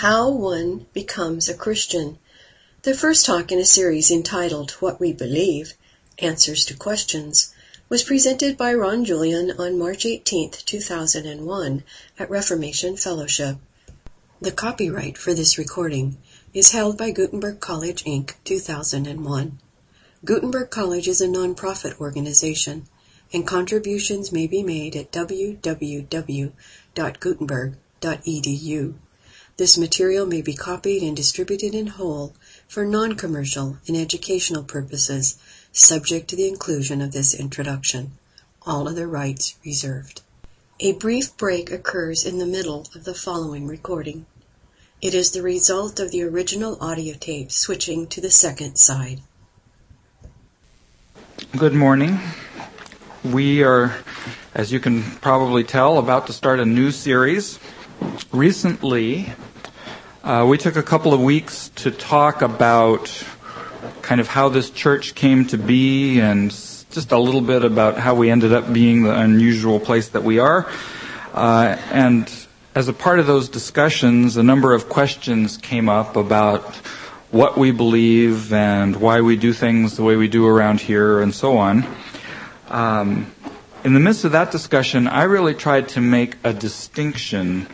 How One Becomes a Christian. The first talk in a series entitled What We Believe Answers to Questions was presented by Ron Julian on March 18, 2001, at Reformation Fellowship. The copyright for this recording is held by Gutenberg College, Inc., 2001. Gutenberg College is a nonprofit organization, and contributions may be made at www.gutenberg.edu. This material may be copied and distributed in whole for non-commercial and educational purposes, subject to the inclusion of this introduction. All other rights reserved. A brief break occurs in the middle of the following recording. It is the result of the original audio tape switching to the second side. Good morning. We are, as you can probably tell, about to start a new series. Recently, uh, we took a couple of weeks to talk about kind of how this church came to be and just a little bit about how we ended up being the unusual place that we are. Uh, and as a part of those discussions, a number of questions came up about what we believe and why we do things the way we do around here and so on. Um, in the midst of that discussion, I really tried to make a distinction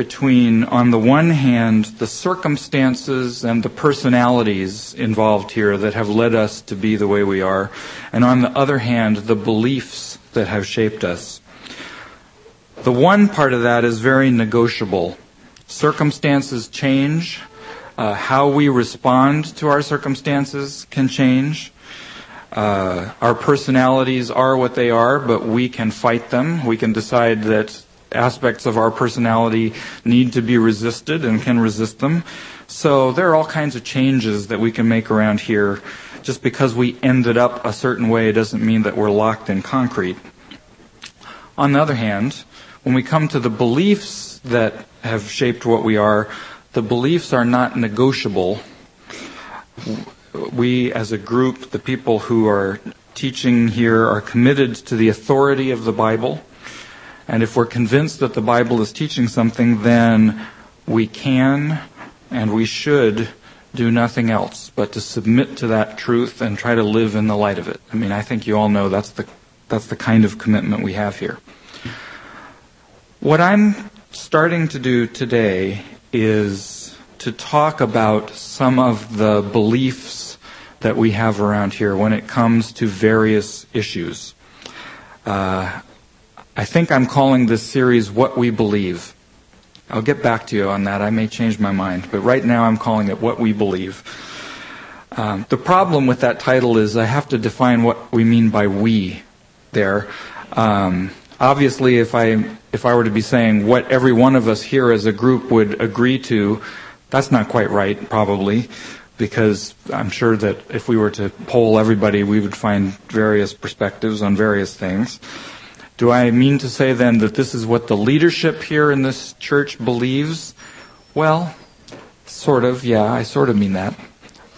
between, on the one hand, the circumstances and the personalities involved here that have led us to be the way we are, and on the other hand, the beliefs that have shaped us. The one part of that is very negotiable. Circumstances change. Uh, how we respond to our circumstances can change. Uh, our personalities are what they are, but we can fight them. We can decide that aspects of our personality need to be resisted and can resist them. So there are all kinds of changes that we can make around here. Just because we ended up a certain way doesn't mean that we're locked in concrete. On the other hand, when we come to the beliefs that have shaped what we are, the beliefs are not negotiable. We, as a group, the people who are teaching here, are committed to the authority of the Bible and if we're convinced that the Bible is teaching something, then we can and we should do nothing else but to submit to that truth and try to live in the light of it. I mean, I think you all know that's the, that's the kind of commitment we have here. What I'm starting to do today is to talk about some of the beliefs that we have around here when it comes to various issues. Uh, I think I'm calling this series What We Believe. I'll get back to you on that. I may change my mind, but right now I'm calling it What We Believe. Um, the problem with that title is I have to define what we mean by we there. Um, obviously, if I if I were to be saying what every one of us here as a group would agree to, that's not quite right, probably, because I'm sure that if we were to poll everybody, we would find various perspectives on various things. Do I mean to say then that this is what the leadership here in this church believes? Well, sort of, yeah, I sort of mean that.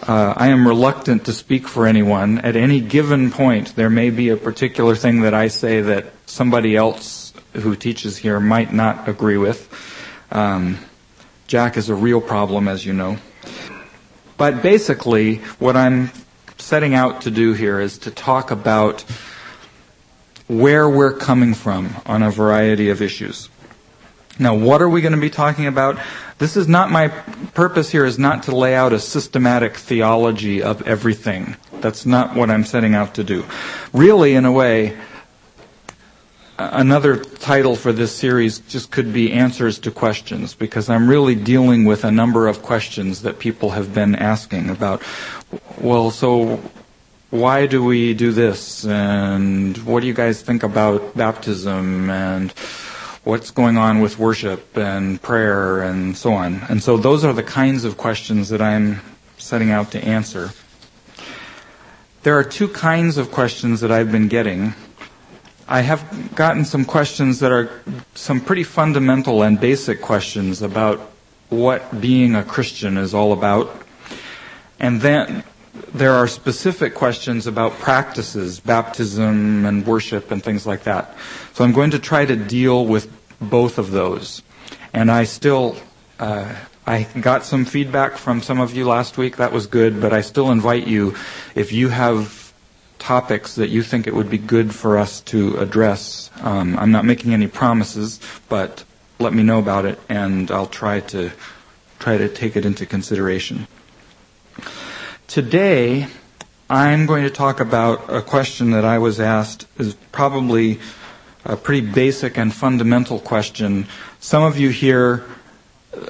Uh, I am reluctant to speak for anyone. At any given point, there may be a particular thing that I say that somebody else who teaches here might not agree with. Um, Jack is a real problem, as you know. But basically, what I'm setting out to do here is to talk about where we're coming from on a variety of issues. Now, what are we going to be talking about? This is not my purpose here is not to lay out a systematic theology of everything. That's not what I'm setting out to do. Really, in a way, another title for this series just could be answers to questions because I'm really dealing with a number of questions that people have been asking about well so why do we do this? And what do you guys think about baptism? And what's going on with worship and prayer and so on? And so those are the kinds of questions that I'm setting out to answer. There are two kinds of questions that I've been getting. I have gotten some questions that are some pretty fundamental and basic questions about what being a Christian is all about. And then there are specific questions about practices, baptism and worship and things like that. So I'm going to try to deal with both of those. And I still uh, I got some feedback from some of you last week. That was good, but I still invite you, if you have topics that you think it would be good for us to address. Um, I'm not making any promises, but let me know about it, and I'll try to try to take it into consideration. Today, I'm going to talk about a question that I was asked is probably a pretty basic and fundamental question. Some of you here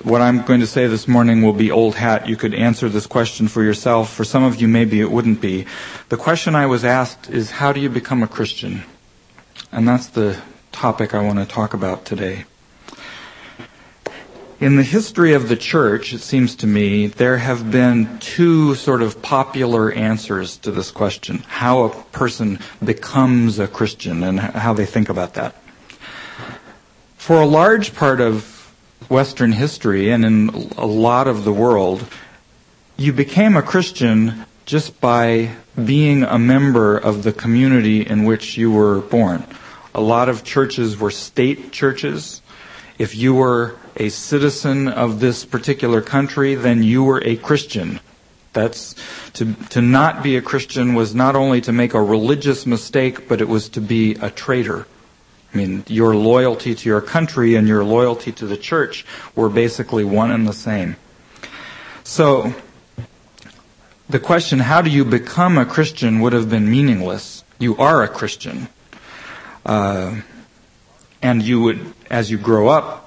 what I'm going to say this morning will be old hat. You could answer this question for yourself. For some of you, maybe it wouldn't be. The question I was asked is, how do you become a Christian? And that's the topic I want to talk about today. In the history of the church, it seems to me, there have been two sort of popular answers to this question. How a person becomes a Christian and how they think about that. For a large part of Western history and in a lot of the world, you became a Christian just by being a member of the community in which you were born. A lot of churches were state churches. If you were a citizen of this particular country, then you were a Christian. That's to to not be a Christian was not only to make a religious mistake, but it was to be a traitor. I mean, your loyalty to your country and your loyalty to the church were basically one and the same. So, the question, how do you become a Christian, would have been meaningless. You are a Christian. Uh, and you would, as you grow up,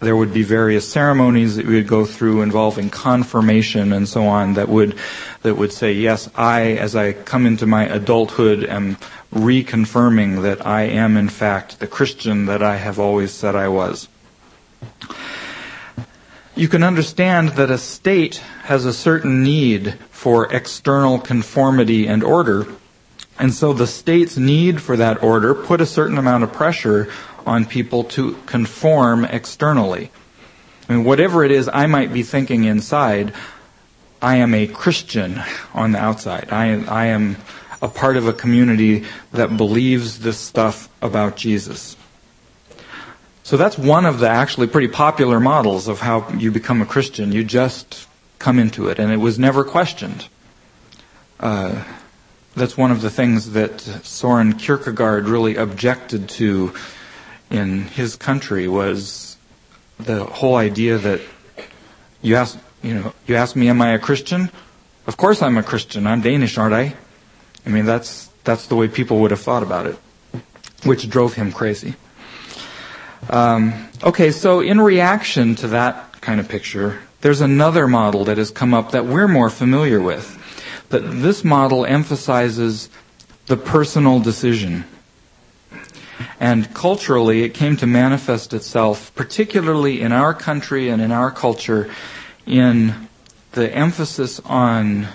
there would be various ceremonies that we would go through involving confirmation and so on that would that would say, yes, I, as I come into my adulthood, am reconfirming that I am in fact the Christian that I have always said I was. You can understand that a state has a certain need for external conformity and order, and so the state's need for that order put a certain amount of pressure on people to conform externally. I mean, whatever it is I might be thinking inside, I am a Christian on the outside. I, I am a part of a community that believes this stuff about Jesus. So that's one of the actually pretty popular models of how you become a Christian. You just come into it, and it was never questioned. Uh, that's one of the things that Soren Kierkegaard really objected to in his country was the whole idea that you ask, you know, you ask me, am I a Christian? Of course I'm a Christian. I'm Danish, aren't I? I mean, that's, that's the way people would have thought about it, which drove him crazy. Um, okay, so in reaction to that kind of picture, there's another model that has come up that we're more familiar with. But this model emphasizes the personal decision. And culturally, it came to manifest itself, particularly in our country and in our culture, in the emphasis on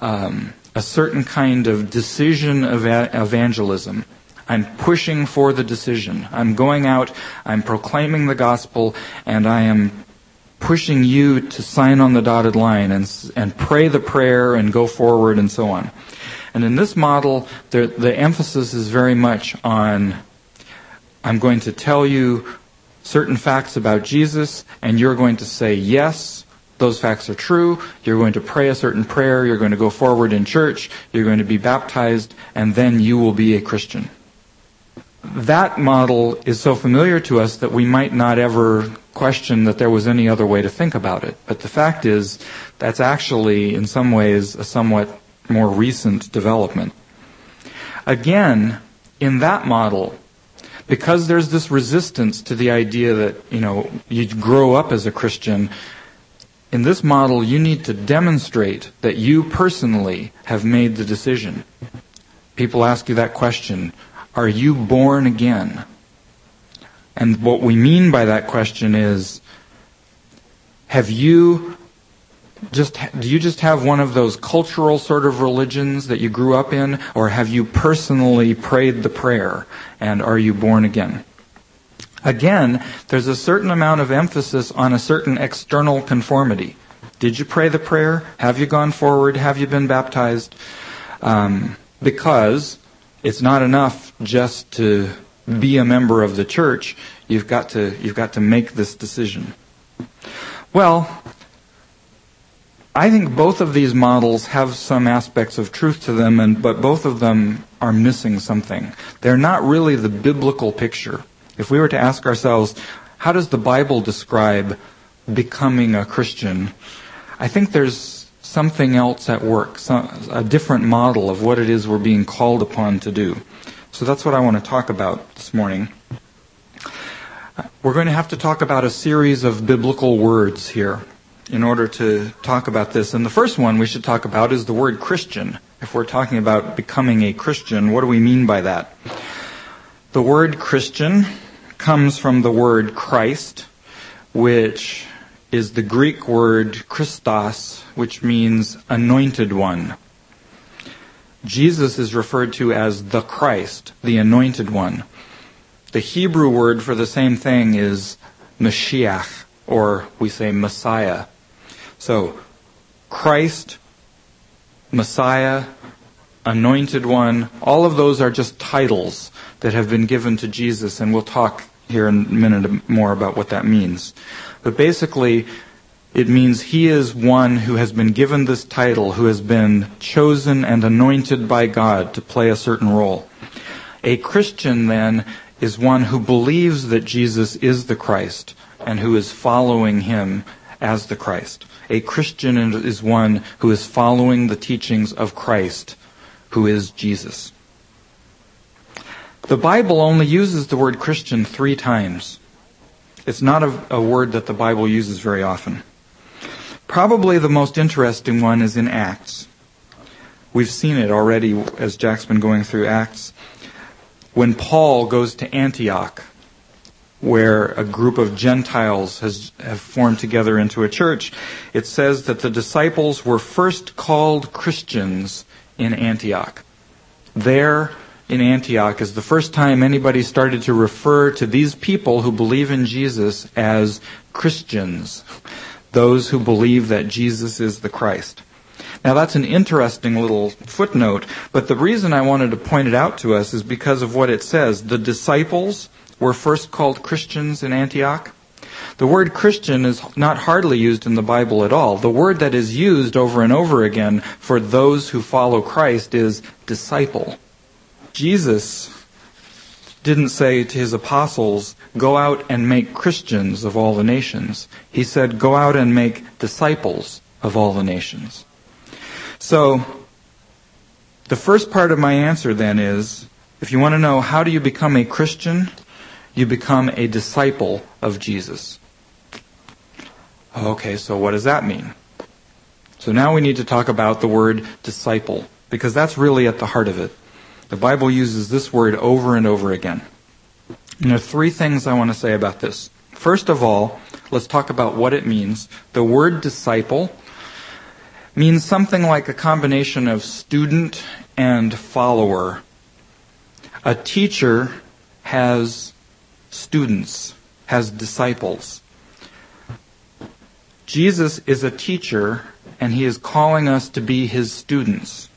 um, a certain kind of decision of evangelism. I'm pushing for the decision. I'm going out, I'm proclaiming the gospel, and I am pushing you to sign on the dotted line and, and pray the prayer and go forward and so on. And in this model, the, the emphasis is very much on I'm going to tell you certain facts about Jesus, and you're going to say yes, those facts are true. You're going to pray a certain prayer. You're going to go forward in church. You're going to be baptized, and then you will be a Christian. That model is so familiar to us that we might not ever question that there was any other way to think about it. But the fact is, that's actually, in some ways, a somewhat more recent development. Again, in that model, because there's this resistance to the idea that, you know, you grow up as a Christian, in this model, you need to demonstrate that you personally have made the decision. People ask you that question Are you born again? And what we mean by that question is Have you just do you just have one of those cultural sort of religions that you grew up in or have you personally prayed the prayer and are you born again? Again there's a certain amount of emphasis on a certain external conformity. Did you pray the prayer? Have you gone forward? Have you been baptized? Um, because it's not enough just to be a member of the church. You've got to you've got to make this decision. Well, I think both of these models have some aspects of truth to them, and, but both of them are missing something. They're not really the biblical picture. If we were to ask ourselves, how does the Bible describe becoming a Christian? I think there's something else at work, some, a different model of what it is we're being called upon to do. So that's what I want to talk about this morning. We're going to have to talk about a series of biblical words here in order to talk about this. And the first one we should talk about is the word Christian. If we're talking about becoming a Christian, what do we mean by that? The word Christian comes from the word Christ, which is the Greek word Christos, which means anointed one. Jesus is referred to as the Christ, the anointed one. The Hebrew word for the same thing is Mashiach, or we say Messiah. So, Christ, Messiah, Anointed One, all of those are just titles that have been given to Jesus, and we'll talk here in a minute more about what that means. But basically, it means he is one who has been given this title, who has been chosen and anointed by God to play a certain role. A Christian, then, is one who believes that Jesus is the Christ and who is following him as the Christ. A Christian is one who is following the teachings of Christ, who is Jesus. The Bible only uses the word Christian three times. It's not a, a, word that the Bible uses very often. Probably the most interesting one is in Acts. We've seen it already as Jack's been going through Acts. When Paul goes to Antioch, where a group of Gentiles has have formed together into a church, it says that the disciples were first called Christians in Antioch. There in Antioch is the first time anybody started to refer to these people who believe in Jesus as Christians, those who believe that Jesus is the Christ. Now that's an interesting little footnote, but the reason I wanted to point it out to us is because of what it says. The disciples were first called Christians in Antioch. The word Christian is not hardly used in the Bible at all. The word that is used over and over again for those who follow Christ is disciple. Jesus didn't say to his apostles, go out and make Christians of all the nations. He said, go out and make disciples of all the nations. So, the first part of my answer then is, if you want to know how do you become a Christian, you become a disciple of Jesus. Okay, so what does that mean? So now we need to talk about the word disciple, because that's really at the heart of it. The Bible uses this word over and over again. And there are three things I want to say about this. First of all, let's talk about what it means. The word disciple means something like a combination of student and follower. A teacher has students, has disciples. Jesus is a teacher and he is calling us to be his students.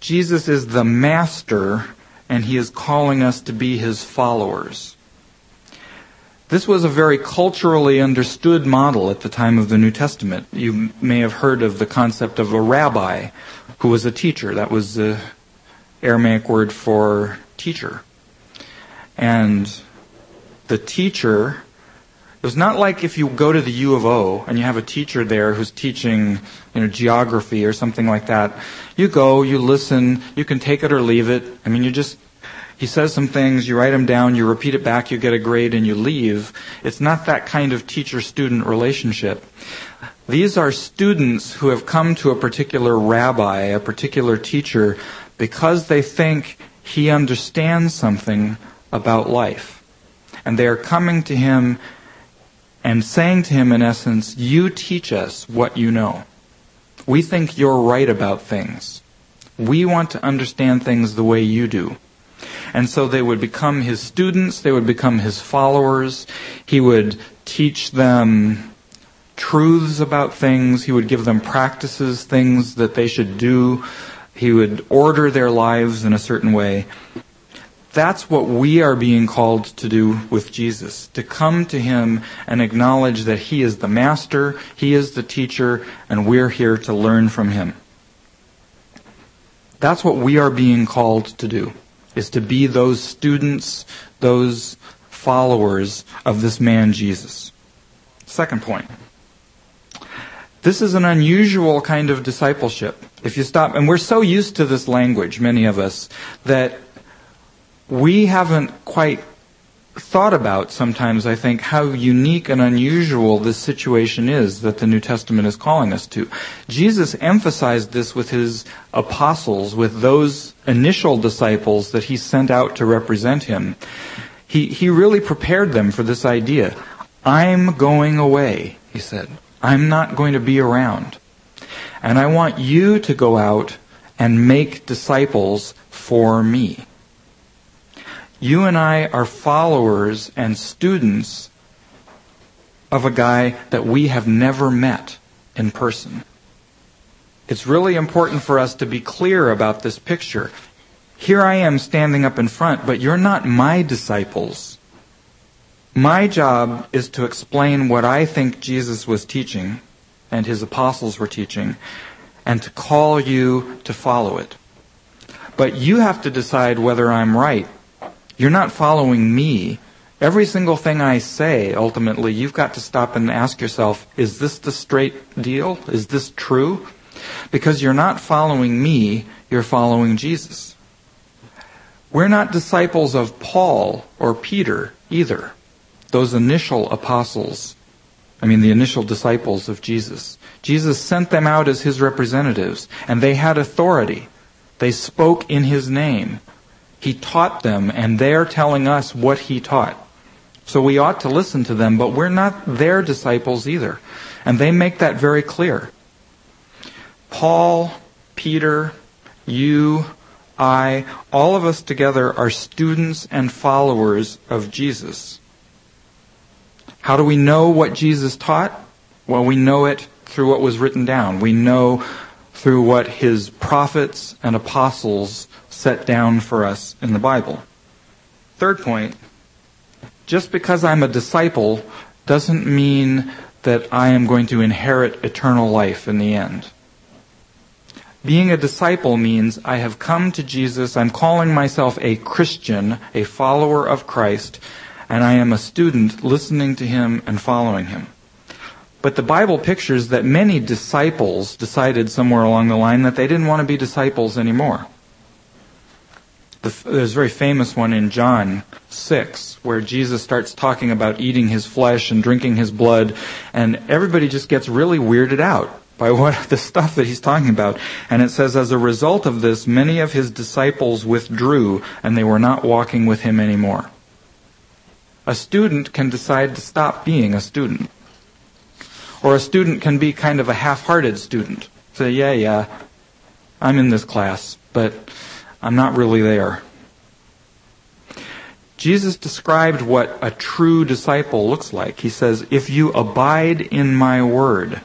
Jesus is the master and he is calling us to be his followers. This was a very culturally understood model at the time of the New Testament. You may have heard of the concept of a rabbi who was a teacher. That was the Aramaic word for teacher. And the teacher, it was not like if you go to the U of O and you have a teacher there who's teaching, you know, geography or something like that. You go, you listen, you can take it or leave it. I mean, you just, he says some things, you write them down, you repeat it back, you get a grade, and you leave. It's not that kind of teacher-student relationship. These are students who have come to a particular rabbi, a particular teacher, because they think he understands something about life. And they are coming to him and saying to him, in essence, You teach us what you know. We think you're right about things. We want to understand things the way you do. And so they would become his students, they would become his followers. He would teach them truths about things, he would give them practices, things that they should do. He would order their lives in a certain way. That's what we are being called to do with Jesus. To come to Him and acknowledge that He is the Master, He is the teacher, and we're here to learn from Him. That's what we are being called to do, is to be those students, those followers of this man Jesus. Second point. This is an unusual kind of discipleship. If you stop, and we're so used to this language, many of us, that we haven't quite thought about sometimes, I think, how unique and unusual this situation is that the New Testament is calling us to. Jesus emphasized this with his apostles, with those initial disciples that he sent out to represent him. He, he really prepared them for this idea. I'm going away, he said. I'm not going to be around. And I want you to go out and make disciples for me. You and I are followers and students of a guy that we have never met in person. It's really important for us to be clear about this picture. Here I am standing up in front, but you're not my disciples. My job is to explain what I think Jesus was teaching and his apostles were teaching and to call you to follow it. But you have to decide whether I'm right you're not following me. Every single thing I say, ultimately, you've got to stop and ask yourself, is this the straight deal? Is this true? Because you're not following me, you're following Jesus. We're not disciples of Paul or Peter either. Those initial apostles. I mean, the initial disciples of Jesus. Jesus sent them out as his representatives, and they had authority. They spoke in his name. He taught them, and they're telling us what he taught. So we ought to listen to them, but we're not their disciples either. And they make that very clear. Paul, Peter, you, I, all of us together are students and followers of Jesus. How do we know what Jesus taught? Well, we know it through what was written down. We know through what his prophets and apostles set down for us in the Bible. Third point, just because I'm a disciple doesn't mean that I am going to inherit eternal life in the end. Being a disciple means I have come to Jesus, I'm calling myself a Christian, a follower of Christ, and I am a student listening to him and following him. But the Bible pictures that many disciples decided somewhere along the line that they didn't want to be disciples anymore. There's a very famous one in John 6 where Jesus starts talking about eating his flesh and drinking his blood, and everybody just gets really weirded out by what the stuff that he's talking about. And it says, as a result of this, many of his disciples withdrew, and they were not walking with him anymore. A student can decide to stop being a student. Or a student can be kind of a half-hearted student. Say, yeah, yeah, I'm in this class, but I'm not really there. Jesus described what a true disciple looks like. He says, if you abide in my word,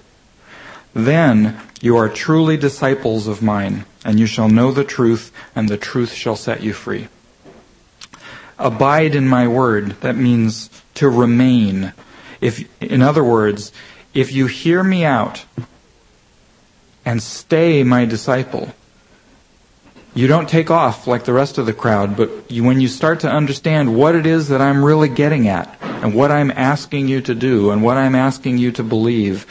then you are truly disciples of mine, and you shall know the truth, and the truth shall set you free. Abide in my word, that means to remain. If, in other words, if you hear me out and stay my disciple, you don't take off like the rest of the crowd, but you, when you start to understand what it is that I'm really getting at and what I'm asking you to do and what I'm asking you to believe,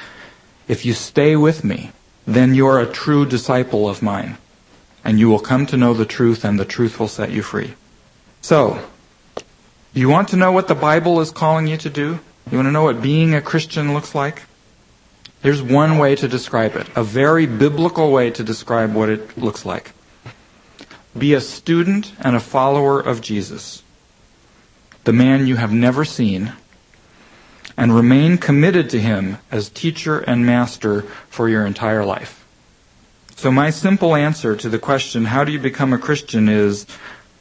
if you stay with me, then you're a true disciple of mine. And you will come to know the truth and the truth will set you free. So, you want to know what the Bible is calling you to do? You want to know what being a Christian looks like? Here's one way to describe it, a very biblical way to describe what it looks like. Be a student and a follower of Jesus, the man you have never seen, and remain committed to him as teacher and master for your entire life. So my simple answer to the question, how do you become a Christian, is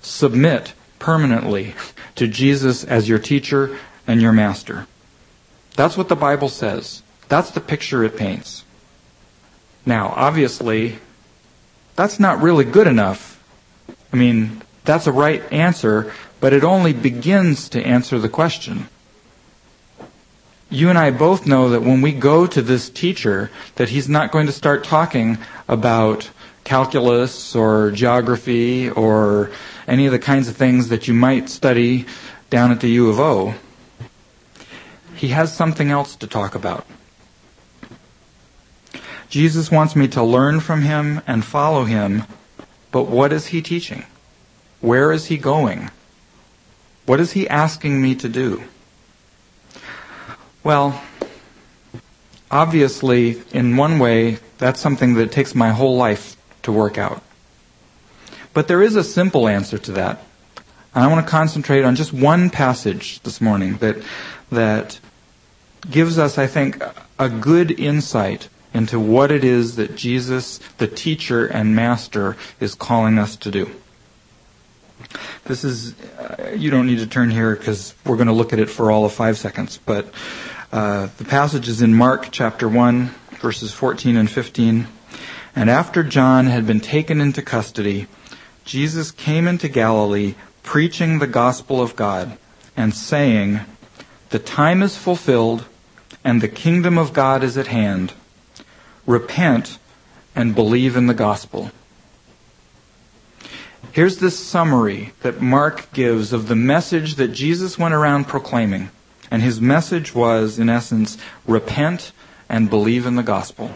submit permanently to Jesus as your teacher and your master. That's what the Bible says. That's the picture it paints. Now, obviously, that's not really good enough. I mean, That's a right answer, but it only begins to answer the question. You and I both know that when we go to this teacher, that he's not going to start talking about calculus or geography or any of the kinds of things that you might study down at the U of O. He has something else to talk about. Jesus wants me to learn from him and follow him, but what is he teaching? Where is he going? What is he asking me to do? Well, obviously, in one way, that's something that takes my whole life to work out. But there is a simple answer to that. And I want to concentrate on just one passage this morning that, that gives us, I think, a good insight into what it is that Jesus, the teacher and master, is calling us to do. This is, uh, you don't need to turn here because we're going to look at it for all of five seconds. But uh, the passage is in Mark chapter 1, verses 14 and 15. And after John had been taken into custody, Jesus came into Galilee preaching the gospel of God and saying, The time is fulfilled and the kingdom of God is at hand. Repent and believe in the gospel. Here's this summary that Mark gives of the message that Jesus went around proclaiming. And his message was, in essence, repent and believe in the gospel.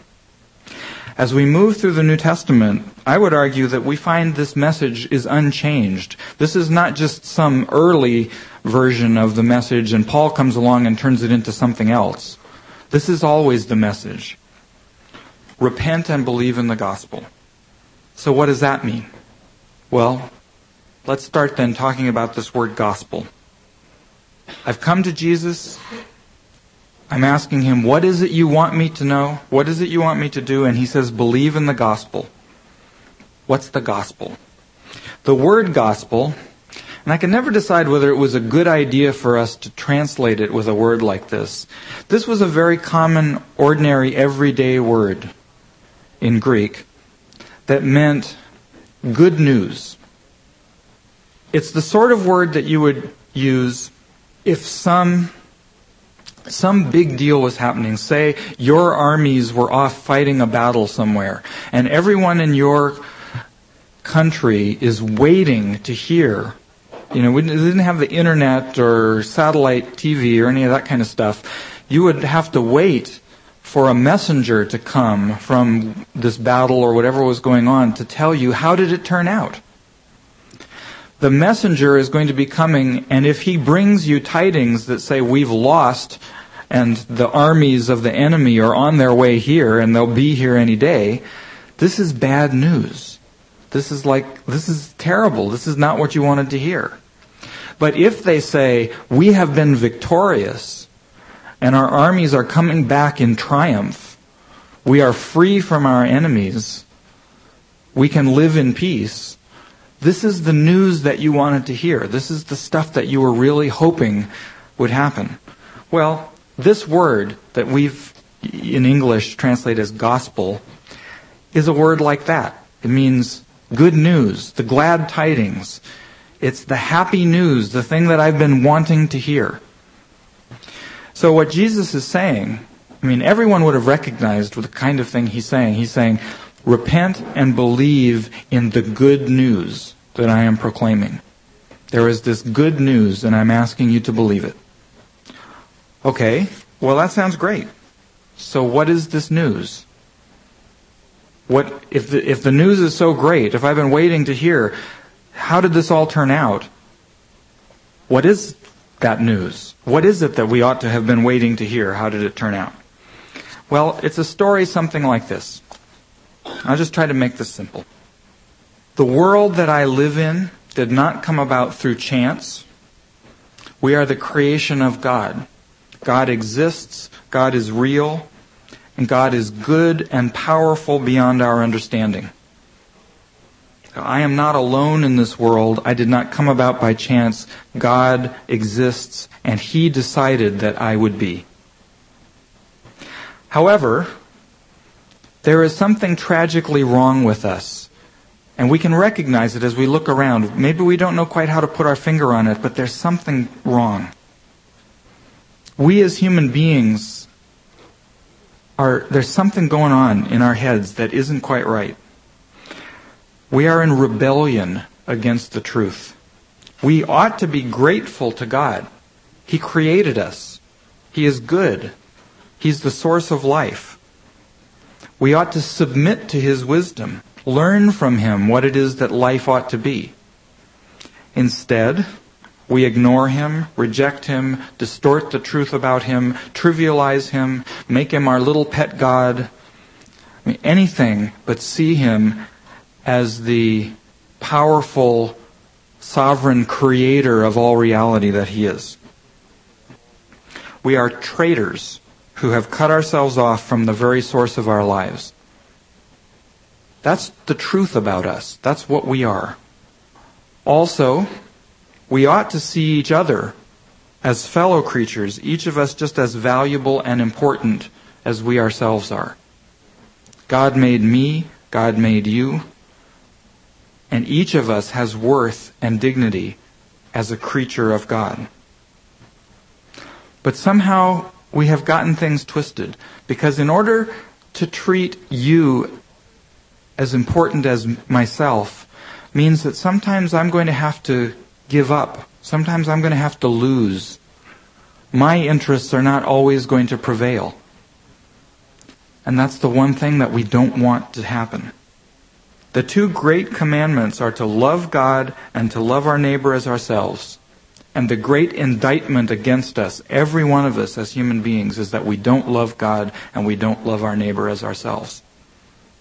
As we move through the New Testament, I would argue that we find this message is unchanged. This is not just some early version of the message and Paul comes along and turns it into something else. This is always the message. Repent and believe in the gospel. So what does that mean? Well, let's start then talking about this word gospel. I've come to Jesus. I'm asking him, what is it you want me to know? What is it you want me to do? And he says, believe in the gospel. What's the gospel? The word gospel, and I can never decide whether it was a good idea for us to translate it with a word like this. This was a very common, ordinary, everyday word in Greek that meant good news. It's the sort of word that you would use if some some big deal was happening. Say your armies were off fighting a battle somewhere, and everyone in your country is waiting to hear. You know, we didn't have the internet or satellite TV or any of that kind of stuff. You would have to wait for a messenger to come from this battle or whatever was going on to tell you how did it turn out. The messenger is going to be coming, and if he brings you tidings that say we've lost and the armies of the enemy are on their way here and they'll be here any day, this is bad news. This is like, this is terrible. This is not what you wanted to hear. But if they say, we have been victorious, and our armies are coming back in triumph. We are free from our enemies. We can live in peace. This is the news that you wanted to hear. This is the stuff that you were really hoping would happen. Well, this word that we've in English translate as gospel is a word like that. It means good news, the glad tidings. It's the happy news, the thing that I've been wanting to hear. So what Jesus is saying, I mean, everyone would have recognized the kind of thing he's saying. He's saying, repent and believe in the good news that I am proclaiming. There is this good news and I'm asking you to believe it. Okay, well that sounds great. So what is this news? What, if the, if the news is so great, if I've been waiting to hear, how did this all turn out? What is that news? What is it that we ought to have been waiting to hear? How did it turn out? Well, it's a story something like this. I'll just try to make this simple. The world that I live in did not come about through chance. We are the creation of God. God exists, God is real, and God is good and powerful beyond our understanding. I am not alone in this world. I did not come about by chance. God exists, and He decided that I would be. However, there is something tragically wrong with us And we can recognize it as we look around. Maybe we don't know quite how to put our finger on it, but there's something wrong. We as human beings are, there's something going on in our heads that isn't quite right. We are in rebellion against the truth. We ought to be grateful to God. He created us. He is good. He's the source of life. We ought to submit to His wisdom, learn from Him what it is that life ought to be. Instead, we ignore Him, reject Him, distort the truth about Him, trivialize Him, make Him our little pet God. I mean, anything but see Him as the powerful, sovereign creator of all reality that He is. We are traitors who have cut ourselves off from the very source of our lives. That's the truth about us. That's what we are. Also, we ought to see each other as fellow creatures, each of us just as valuable and important as we ourselves are. God made me, God made you, and each of us has worth and dignity as a creature of God. But somehow we have gotten things twisted because in order to treat you as important as myself means that sometimes I'm going to have to give up. Sometimes I'm going to have to lose. My interests are not always going to prevail. And that's the one thing that we don't want to happen. The two great commandments are to love God and to love our neighbor as ourselves. And the great indictment against us, every one of us as human beings, is that we don't love God and we don't love our neighbor as ourselves.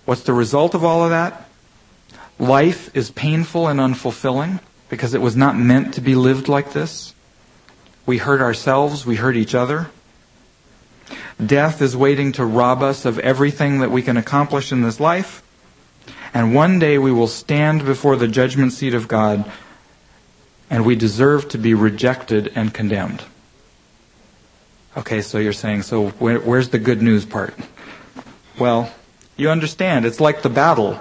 What's the result of all of that? Life is painful and unfulfilling because it was not meant to be lived like this. We hurt ourselves, we hurt each other. Death is waiting to rob us of everything that we can accomplish in this life. And one day we will stand before the judgment seat of God and we deserve to be rejected and condemned. Okay, so you're saying, so where, where's the good news part? Well, you understand, it's like the battle.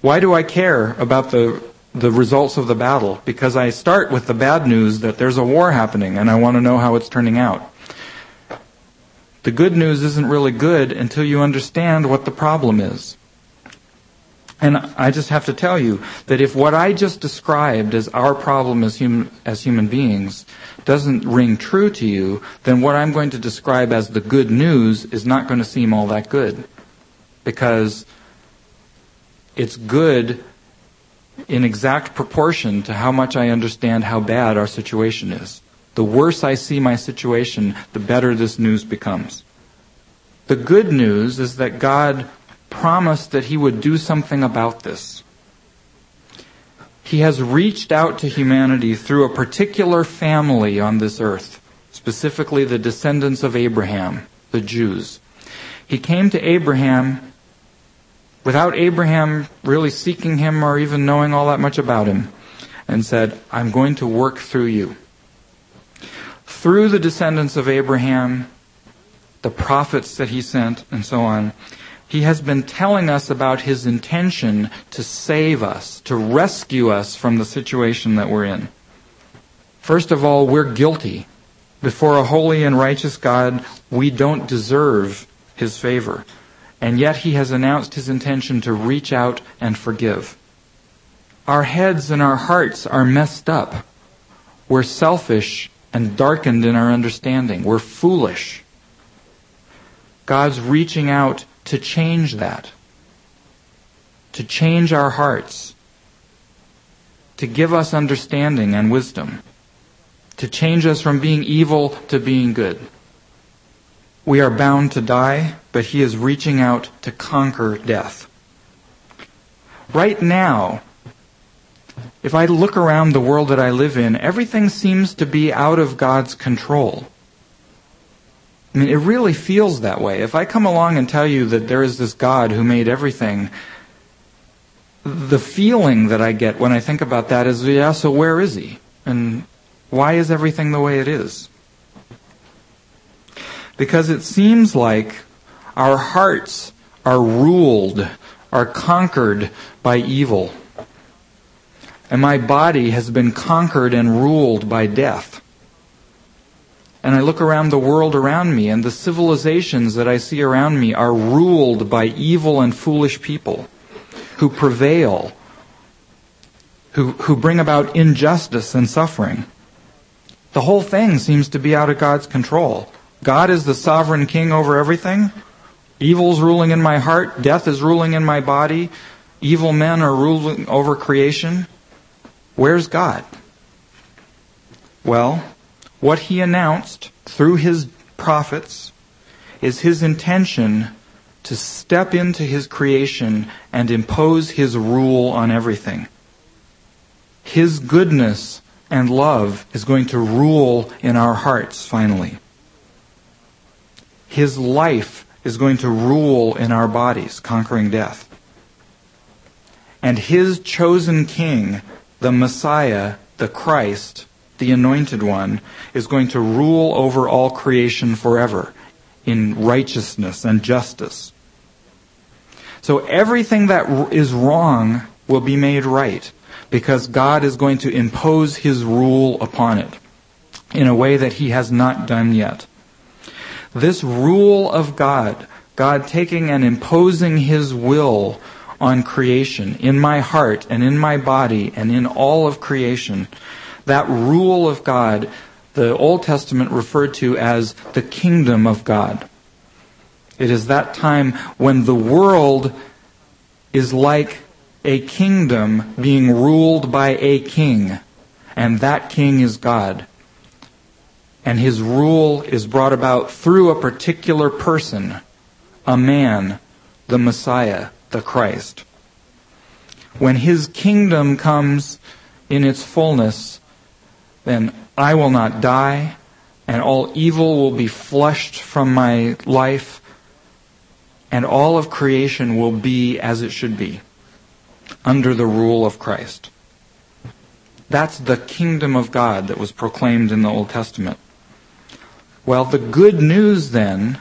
Why do I care about the, the results of the battle? Because I start with the bad news that there's a war happening and I want to know how it's turning out. The good news isn't really good until you understand what the problem is. And I just have to tell you that if what I just described as our problem as human, as human beings doesn't ring true to you, then what I'm going to describe as the good news is not going to seem all that good. Because it's good in exact proportion to how much I understand how bad our situation is. The worse I see my situation, the better this news becomes. The good news is that God promised that he would do something about this. He has reached out to humanity through a particular family on this earth, specifically the descendants of Abraham, the Jews. He came to Abraham without Abraham really seeking him or even knowing all that much about him and said, I'm going to work through you. Through the descendants of Abraham, the prophets that he sent, and so on, he has been telling us about his intention to save us, to rescue us from the situation that we're in. First of all, we're guilty. Before a holy and righteous God, we don't deserve his favor. And yet he has announced his intention to reach out and forgive. Our heads and our hearts are messed up. We're selfish and darkened in our understanding. We're foolish. God's reaching out to change that, to change our hearts, to give us understanding and wisdom, to change us from being evil to being good. We are bound to die, but He is reaching out to conquer death. Right now, if I look around the world that I live in, everything seems to be out of God's control. I mean, it really feels that way. If I come along and tell you that there is this God who made everything, the feeling that I get when I think about that is, yeah, so where is he? And why is everything the way it is? Because it seems like our hearts are ruled, are conquered by evil. and my body has been conquered and ruled by death. And I look around the world around me, and the civilizations that I see around me are ruled by evil and foolish people who prevail, who, who bring about injustice and suffering. The whole thing seems to be out of God's control. God is the sovereign king over everything. Evil's ruling in my heart. Death is ruling in my body. Evil men are ruling over creation. Where's God? Well, what he announced through his prophets is his intention to step into his creation and impose his rule on everything. His goodness and love is going to rule in our hearts finally. His life is going to rule in our bodies, conquering death. And his chosen king, the Messiah, the Christ, the anointed one, is going to rule over all creation forever in righteousness and justice. So everything that is wrong will be made right because God is going to impose his rule upon it in a way that he has not done yet. This rule of God, God taking and imposing his will on creation, in my heart and in my body and in all of creation, that rule of God, the Old Testament referred to as the kingdom of God. It is that time when the world is like a kingdom being ruled by a king, and that king is God. And his rule is brought about through a particular person, a man, the Messiah, the Christ. When his kingdom comes in its fullness, then I will not die, and all evil will be flushed from my life, and all of creation will be as it should be under the rule of Christ. That's the kingdom of God that was proclaimed in the Old Testament. Well, the good news then,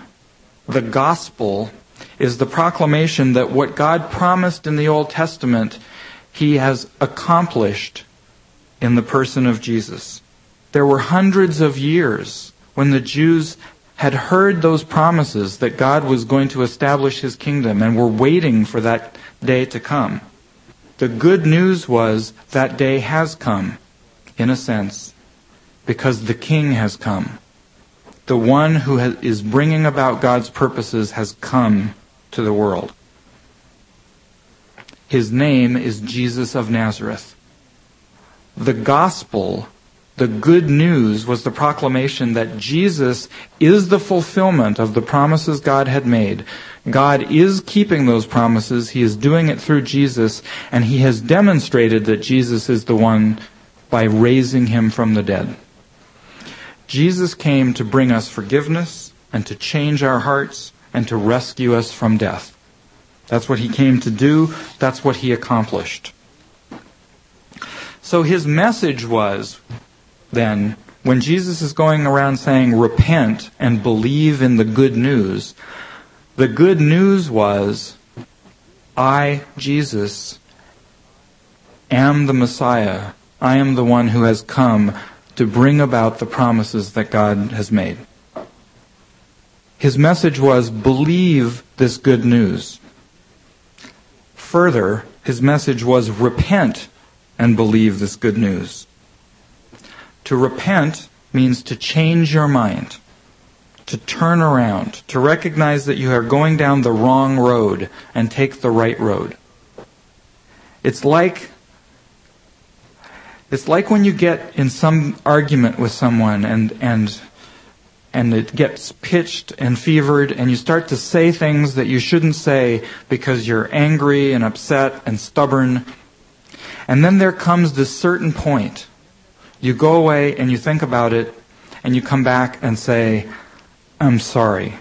the gospel, is the proclamation that what God promised in the Old Testament, He has accomplished in the person of Jesus. There were hundreds of years when the Jews had heard those promises that God was going to establish His kingdom and were waiting for that day to come. The good news was that day has come, in a sense, because the King has come. The one who is bringing about God's purposes has come to the world. His name is Jesus of Nazareth. The gospel, the good news, was the proclamation that Jesus is the fulfillment of the promises God had made God is keeping those promises. He is doing it through Jesus, and He has demonstrated that Jesus is the one by raising Him from the dead. Jesus came to bring us forgiveness and to change our hearts and to rescue us from death. That's what He came to do. That's what He accomplished. So His message was, then, when Jesus is going around saying, repent and believe in the good news, the good news was, I, Jesus, am the Messiah. I am the one who has come to bring about the promises that God has made. His message was, believe this good news. Further, his message was, repent and believe this good news. To repent means to change your mind to turn around, to recognize that you are going down the wrong road and take the right road. It's like it's like when you get in some argument with someone and and and it gets pitched and fevered and you start to say things that you shouldn't say because you're angry and upset and stubborn. And then there comes this certain point. You go away and you think about it and you come back and say, I'm sorry.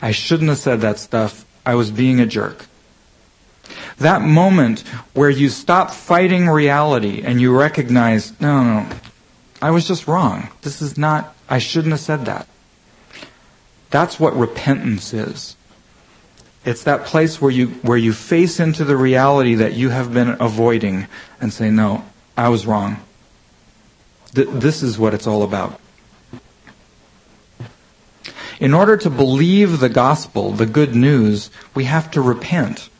I shouldn't have said that stuff. I was being a jerk. That moment where you stop fighting reality and you recognize, no, no, I was just wrong. This is not, I shouldn't have said that. That's what repentance is. It's that place where you, where you face into the reality that you have been avoiding and say, no, I was wrong. Th- this is what it's all about. In order to believe the gospel, the good news, we have to repent.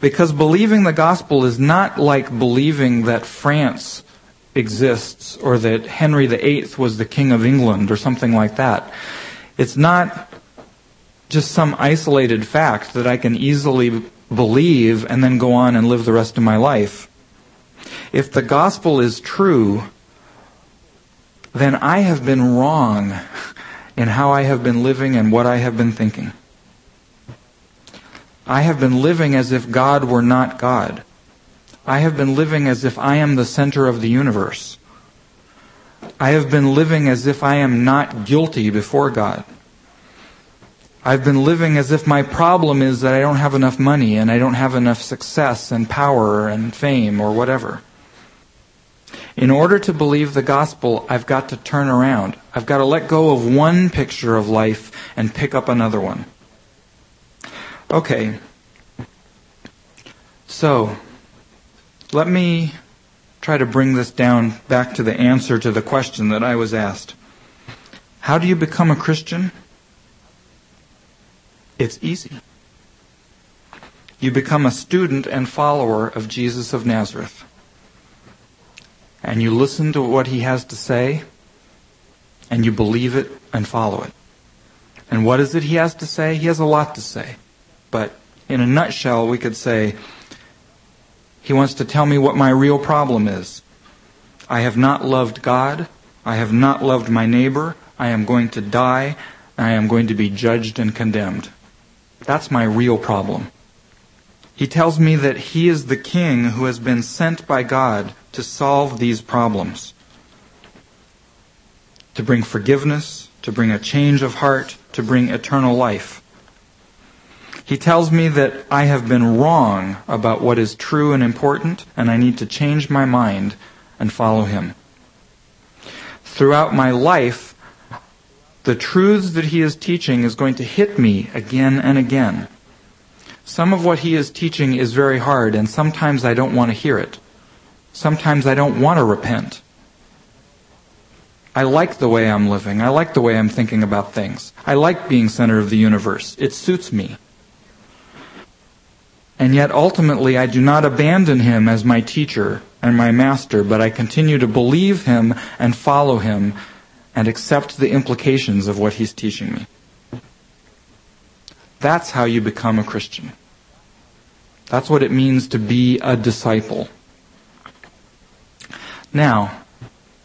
Because believing the gospel is not like believing that France exists or that Henry VIII was the King of England or something like that. It's not just some isolated fact that I can easily believe and then go on and live the rest of my life. If the gospel is true, then I have been wrong in how I have been living and what I have been thinking. I have been living as if God were not God. I have been living as if I am the center of the universe. I have been living as if I am not guilty before God. I've been living as if my problem is that I don't have enough money and I don't have enough success and power and fame or whatever. In order to believe the gospel, I've got to turn around. I've got to let go of one picture of life and pick up another one. Okay. So, let me try to bring this down back to the answer to the question that I was asked. How do you become a Christian? It's easy. You become a student and follower of Jesus of Nazareth. And you listen to what he has to say, and you believe it and follow it. And what is it he has to say? He has a lot to say. But in a nutshell, we could say, He wants to tell me what my real problem is. I have not loved God. I have not loved my neighbor. I am going to die. I am going to be judged and condemned. That's my real problem. He tells me that he is the king who has been sent by God to solve these problems. To bring forgiveness, to bring a change of heart, to bring eternal life. He tells me that I have been wrong about what is true and important, and I need to change my mind and follow him. Throughout my life, the truths that he is teaching is going to hit me again and again. Some of what he is teaching is very hard, and sometimes I don't want to hear it. Sometimes I don't want to repent. I like the way I'm living. I like the way I'm thinking about things. I like being center of the universe. It suits me. And yet ultimately I do not abandon him as my teacher and my master, but I continue to believe him and follow him and accept the implications of what he's teaching me. That's how you become a Christian. That's what it means to be a disciple. Now,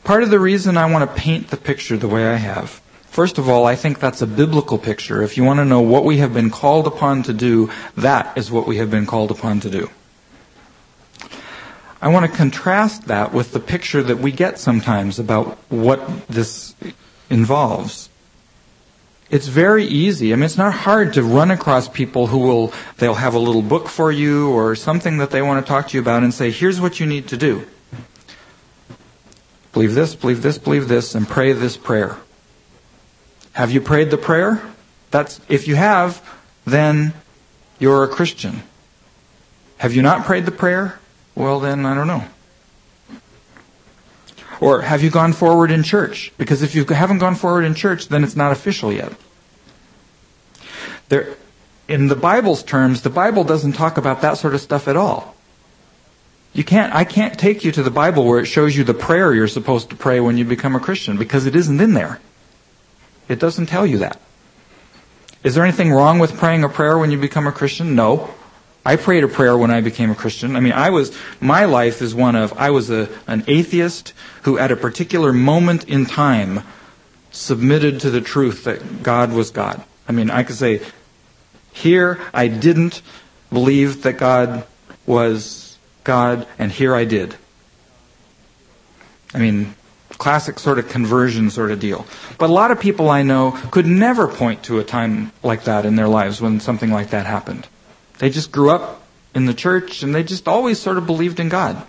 part of the reason I want to paint the picture the way I have First of all, I think that's a biblical picture. If you want to know what we have been called upon to do, that is what we have been called upon to do. I want to contrast that with the picture that we get sometimes about what this involves. It's very easy. I mean, it's not hard to run across people who will, they'll have a little book for you or something that they want to talk to you about and say, here's what you need to do. Believe this, believe this, believe this, and pray this prayer. Have you prayed the prayer? That's, if you have, then you're a Christian. Have you not prayed the prayer? Well, then I don't know. Or have you gone forward in church? Because if you haven't gone forward in church, then it's not official yet. There, in the Bible's terms, the Bible doesn't talk about that sort of stuff at all. You can't, I can't take you to the Bible where it shows you the prayer you're supposed to pray when you become a Christian because it isn't in there. It doesn't tell you that. Is there anything wrong with praying a prayer when you become a Christian? No. I prayed a prayer when I became a Christian. I mean, I was, my life is one of, I was a, an atheist who at a particular moment in time submitted to the truth that God was God. I mean, I could say, here I didn't believe that God was God, and here I did. I mean, classic sort of conversion sort of deal. But a lot of people I know could never point to a time like that in their lives when something like that happened. They just grew up in the church and they just always sort of believed in God.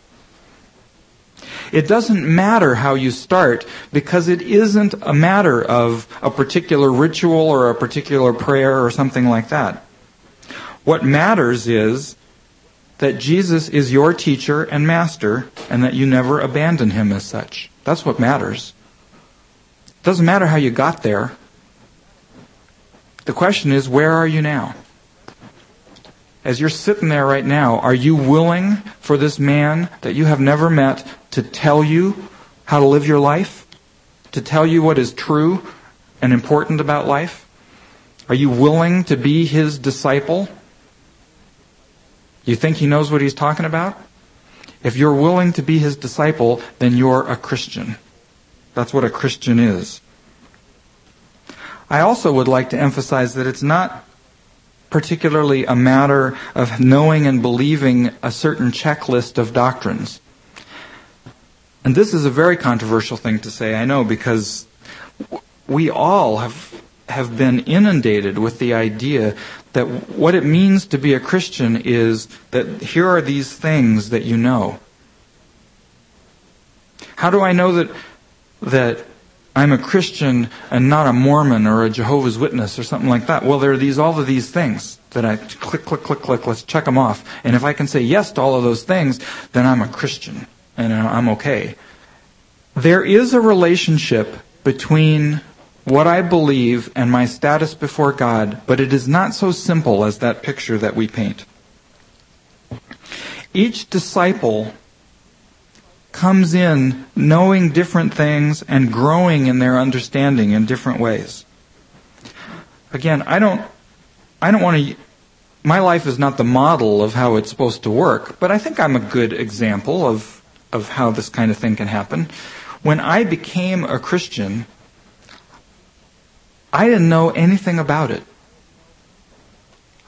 It doesn't matter how you start because it isn't a matter of a particular ritual or a particular prayer or something like that. What matters is that Jesus is your teacher and master and that you never abandon him as such. That's what matters. It doesn't matter how you got there. The question is, where are you now? As you're sitting there right now, are you willing for this man that you have never met to tell you how to live your life? To tell you what is true and important about life? Are you willing to be his disciple? You think he knows what he's talking about? If you're willing to be his disciple, then you're a Christian. That's what a Christian is. I also would like to emphasize that it's not particularly a matter of knowing and believing a certain checklist of doctrines. And this is a very controversial thing to say, I know, because we all have have been inundated with the idea that what it means to be a Christian is that here are these things that you know. How do I know that that I'm a Christian and not a Mormon or a Jehovah's Witness or something like that? Well, there are these all of these things that I click, click, click, click. Let's check them off. And if I can say yes to all of those things, then I'm a Christian and uh, I'm okay. There is a relationship between what I believe and my status before God, but it is not so simple as that picture that we paint. Each disciple comes in knowing different things and growing in their understanding in different ways. Again, I don't, I don't want to, my life is not the model of how it's supposed to work, but I think I'm a good example of, of how this kind of thing can happen. When I became a Christian, I didn't know anything about it.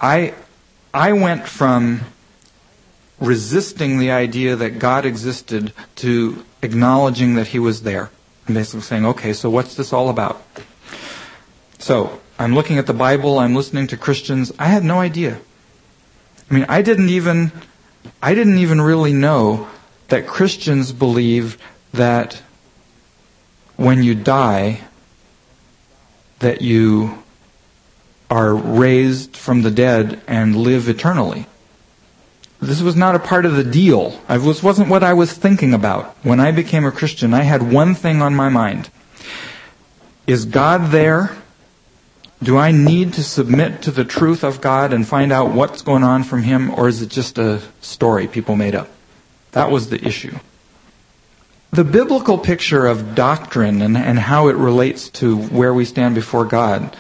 I, I went from resisting the idea that God existed to acknowledging that He was there. And basically saying, okay, so what's this all about? So, I'm looking at the Bible, I'm listening to Christians. I had no idea. I mean, I didn't even, I didn't even really know that Christians believe that when you die, that you are raised from the dead and live eternally. This was not a part of the deal. This wasn't what I was thinking about. When I became a Christian, I had one thing on my mind. Is God there? Do I need to submit to the truth of God and find out what's going on from Him, or is it just a story people made up? That was the issue. The biblical picture of doctrine and, and how it relates to where we stand before God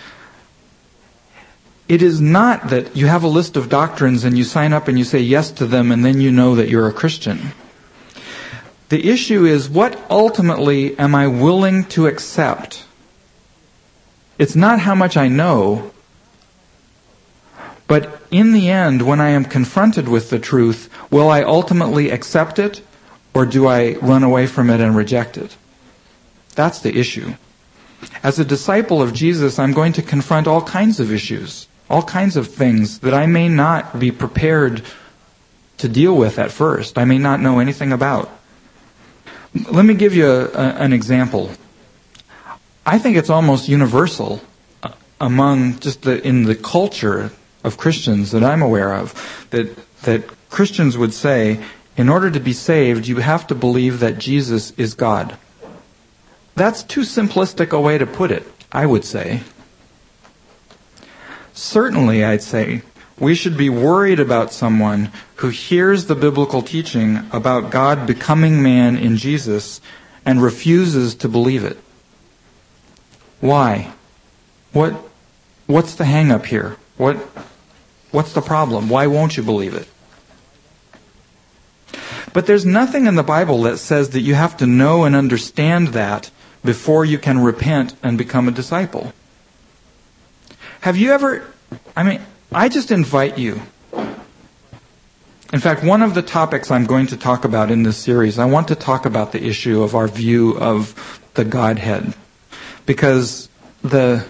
it is not that you have a list of doctrines and you sign up and you say yes to them and then you know that you're a Christian. The issue is what ultimately am I willing to accept? It's not how much I know, but in the end, when I am confronted with the truth, will I ultimately accept it or do I run away from it and reject it? That's the issue. As a disciple of Jesus, I'm going to confront all kinds of issues, all kinds of things that I may not be prepared to deal with at first. I may not know anything about. Let me give you a, a, an example. I think it's almost universal uh, among just the, in the culture of Christians that I'm aware of that that Christians would say in order to be saved, you have to believe that Jesus is God. That's too simplistic a way to put it, I would say. Certainly, I'd say, we should be worried about someone who hears the biblical teaching about God becoming man in Jesus and refuses to believe it. Why? What, what's the hang up here? What, what's the problem? Why won't you believe it? But there's nothing in the Bible that says that you have to know and understand that before you can repent and become a disciple. Have you ever, I mean, I just invite you. In fact, one of the topics I'm going to talk about in this series, I want to talk about the issue of our view of the Godhead. Because the,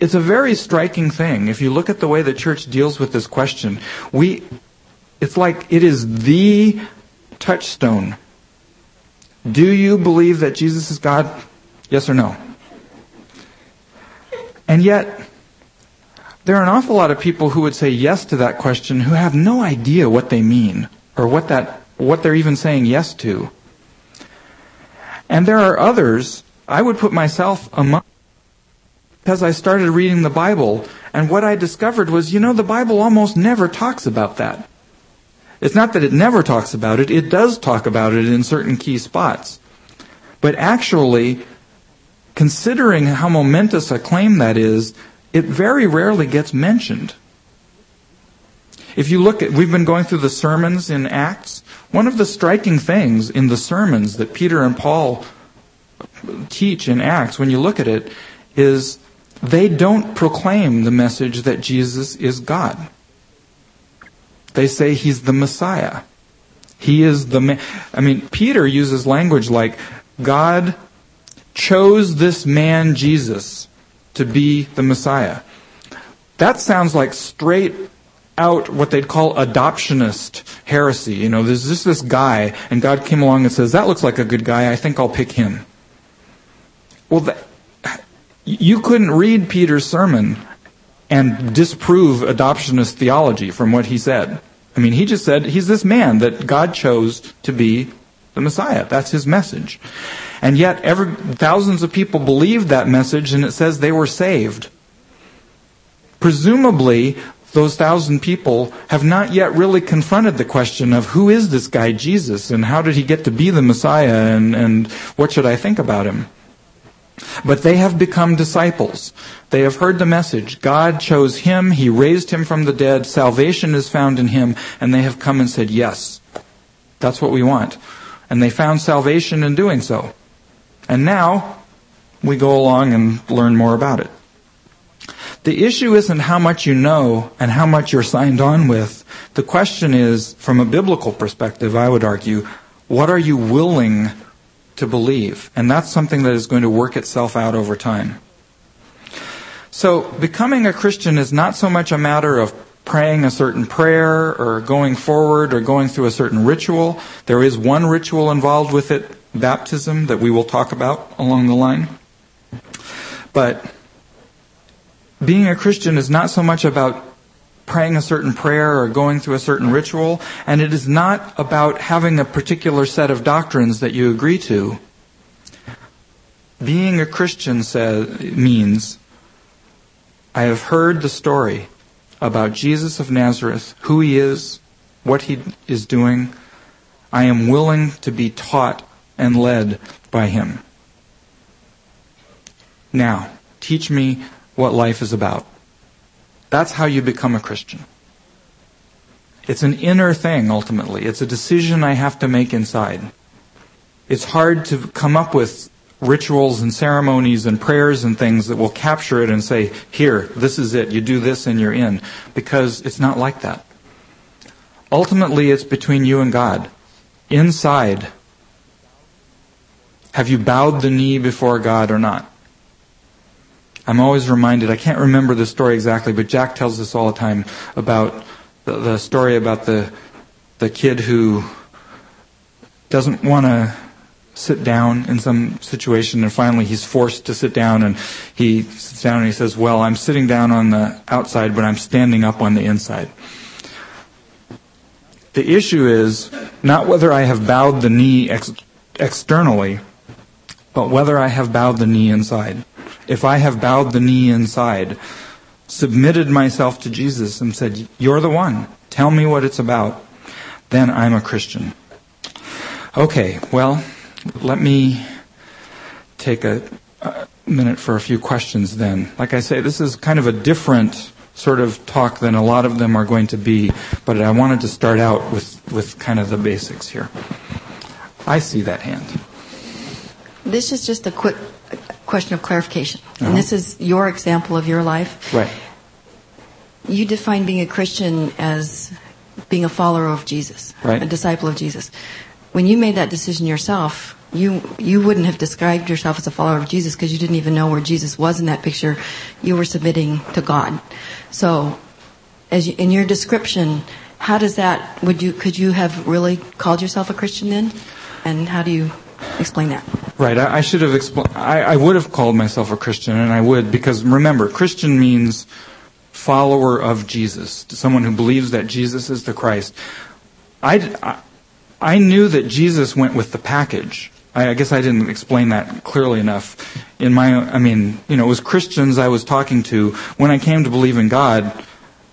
it's a very striking thing. If you look at the way the church deals with this question, we, it's like it is the touchstone. Do you believe that Jesus is God? Yes or no? And yet, there are an awful lot of people who would say yes to that question who have no idea what they mean or what that what they're even saying yes to. And there are others, I would put myself among because I started reading the Bible and what I discovered was, you know, the Bible almost never talks about that. It's not that it never talks about it, it does talk about it in certain key spots. But actually, considering how momentous a claim that is, it very rarely gets mentioned. If you look at, we've been going through the sermons in Acts. One of the striking things in the sermons that Peter and Paul teach in Acts, when you look at it, is they don't proclaim the message that Jesus is God. They say he's the Messiah. He is the man. I mean, Peter uses language like, God chose this man, Jesus, to be the Messiah. That sounds like straight out what they'd call adoptionist heresy. You know, there's just this guy, and God came along and says, that looks like a good guy, I think I'll pick him. Well, you couldn't read Peter's sermon and disprove adoptionist theology from what he said. I mean, he just said he's this man that God chose to be the Messiah. That's his message. And yet, every, thousands of people believed that message, and it says they were saved. Presumably, those thousand people have not yet really confronted the question of who is this guy Jesus, and how did he get to be the Messiah, and, and what should I think about him? But they have become disciples. They have heard the message. God chose him. He raised him from the dead. Salvation is found in him. And they have come and said, yes, that's what we want. And they found salvation in doing so. And now we go along and learn more about it. The issue isn't how much you know and how much you're signed on with. The question is, from a biblical perspective, I would argue, what are you willing to believe. And that's something that is going to work itself out over time. So, becoming a Christian is not so much a matter of praying a certain prayer or going forward or going through a certain ritual. There is one ritual involved with it, baptism, that we will talk about along the line. But being a Christian is not so much about praying a certain prayer or going through a certain ritual, and it is not about having a particular set of doctrines that you agree to. Being a Christian says, means I have heard the story about Jesus of Nazareth, who he is, what he is doing. I am willing to be taught and led by him. Now, teach me what life is about. That's how you become a Christian. It's an inner thing, ultimately. It's a decision I have to make inside. It's hard to come up with rituals and ceremonies and prayers and things that will capture it and say, here, this is it. You do this and you're in. Because it's not like that. Ultimately, it's between you and God. Inside, have you bowed the knee before God or not? I'm always reminded, I can't remember the story exactly, but Jack tells us all the time about the, the story about the, the kid who doesn't want to sit down in some situation and finally he's forced to sit down and he sits down and he says, well, I'm sitting down on the outside, but I'm standing up on the inside. The issue is not whether I have bowed the knee ex- externally, but whether I have bowed the knee inside if I have bowed the knee inside, submitted myself to Jesus and said, You're the one. Tell me what it's about. Then I'm a Christian. Okay, well, let me take a, a, minute for a few questions then. Like I say, this is kind of a different sort of talk than a lot of them are going to be, but I wanted to start out with, with kind of the basics here. I see that hand. This is just a quick question of clarification. Uh-huh. And this is your example of your life. Right. You define being a Christian as being a follower of Jesus, right. a disciple of Jesus. When you made that decision yourself, you you wouldn't have described yourself as a follower of Jesus because you didn't even know where Jesus was in that picture. You were submitting to God. So, as you, in your description, how does that? Would you could you have really called yourself a Christian then? And how do you explain that? Right. I, I should have explained. I, would have called myself a Christian, and I would because remember, Christian means follower of Jesus, someone who believes that Jesus is the Christ, I, I knew that Jesus went with the package. I, I guess I didn't explain that clearly enough. In my, I mean, you know, it was Christians I was talking to. When I came to believe in God,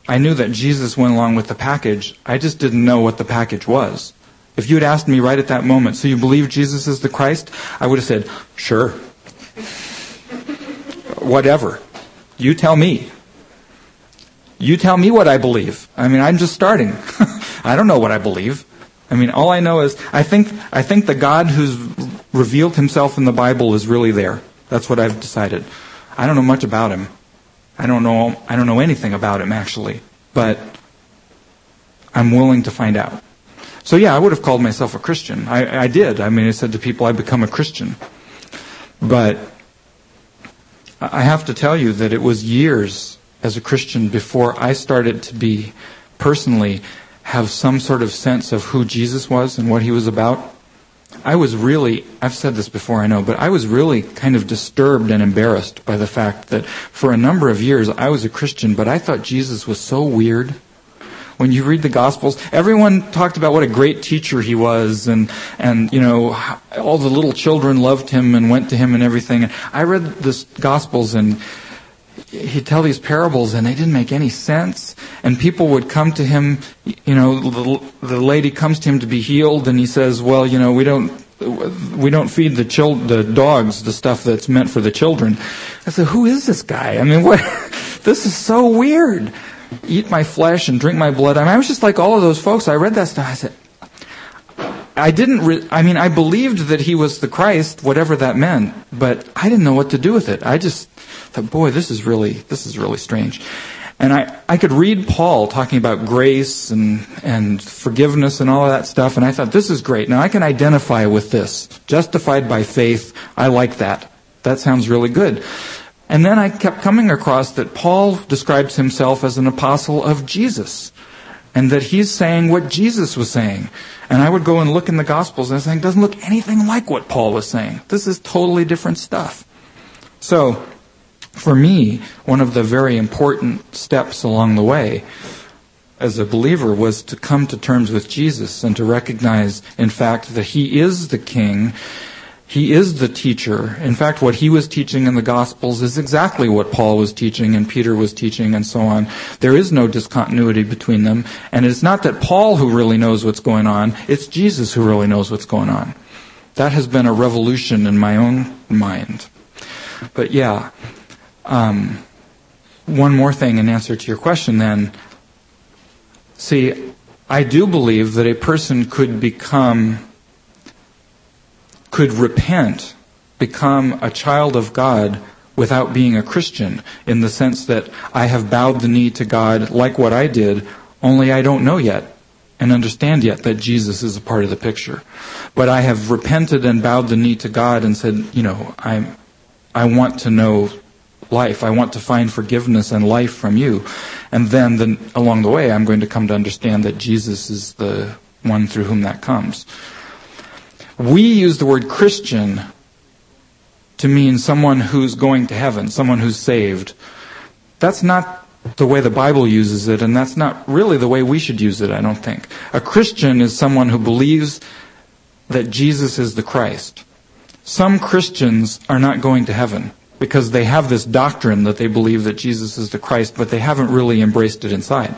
I knew that Jesus went along with the package. I just didn't know what the package was. If you had asked me right at that moment, so you believe Jesus is the Christ? I would have said, sure. Whatever. You tell me. You tell me what I believe. I mean, I'm just starting. I don't know what I believe. I mean, all I know is I think I think the God who's revealed himself in the Bible is really there. That's what I've decided. I don't know much about him. I don't know I don't know anything about him actually, but I'm willing to find out. So yeah, I would have called myself a Christian. I, I did. I mean, I said to people, I become a Christian. But I have to tell you that it was years as a Christian before I started to be personally have some sort of sense of who Jesus was and what he was about. I was really, I've said this before, I know, but I was really kind of disturbed and embarrassed by the fact that for a number of years I was a Christian, but I thought Jesus was so weird. When you read the Gospels, everyone talked about what a great teacher he was, and and you know all the little children loved him and went to him and everything. And I read the Gospels, and he'd tell these parables and they didn't make any sense. And people would come to him, you know, the, the lady comes to him to be healed and he says, well, you know, we don't, we don't feed the chil- the dogs the stuff that's meant for the children. I said, who is this guy? I mean, what, this is so weird. Eat my flesh and drink my blood. I, mean, I was just like all of those folks. I read that stuff. I said, I didn't, re- I mean, I believed that he was the Christ, whatever that meant, but I didn't know what to do with it. I just, thought, boy, this is really, this is really strange. And I, I could read Paul talking about grace and, and forgiveness and all of that stuff, and I thought, this is great. Now I can identify with this. Justified by faith, I like that. That sounds really good. And then I kept coming across that Paul describes himself as an apostle of Jesus. And that he's saying what Jesus was saying. And I would go and look in the Gospels and I think, doesn't look anything like what Paul was saying. This is totally different stuff. So, for me, one of the very important steps along the way as a believer was to come to terms with Jesus and to recognize, in fact, that He is the King. He is the teacher. In fact, what he was teaching in the Gospels is exactly what Paul was teaching and Peter was teaching and so on. There is no discontinuity between them. And it's not that Paul who really knows what's going on, it's Jesus who really knows what's going on. That has been a revolution in my own mind. But yeah, um, one more thing in answer to your question then. See, I do believe that a person could become, could repent, become a child of God without being a Christian in the sense that I have bowed the knee to God like what I did, only I don't know yet and understand yet that Jesus is a part of the picture. But I have repented and bowed the knee to God and said, you know, I'm, I want to know life. I want to find forgiveness and life from you. And then the, along the way, I'm going to come to understand that Jesus is the one through whom that comes. We use the word Christian to mean someone who's going to heaven, someone who's saved. That's not the way the Bible uses it, and that's not really the way we should use it, I don't think. A Christian is someone who believes that Jesus is the Christ. Some Christians are not going to heaven because they have this doctrine that they believe that Jesus is the Christ, but they haven't really embraced it inside.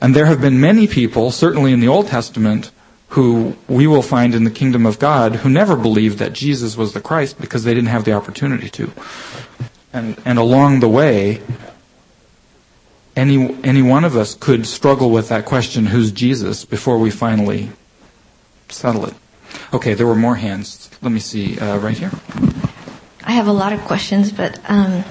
And there have been many people, certainly in the Old Testament, who we will find in the kingdom of God who never believed that Jesus was the Christ because they didn't have the opportunity to. And, and along the way, any, any one of us could struggle with that question, who's Jesus, before we finally settle it. Okay, there were more hands. Let me see, uh, right here. I have a lot of questions, but um,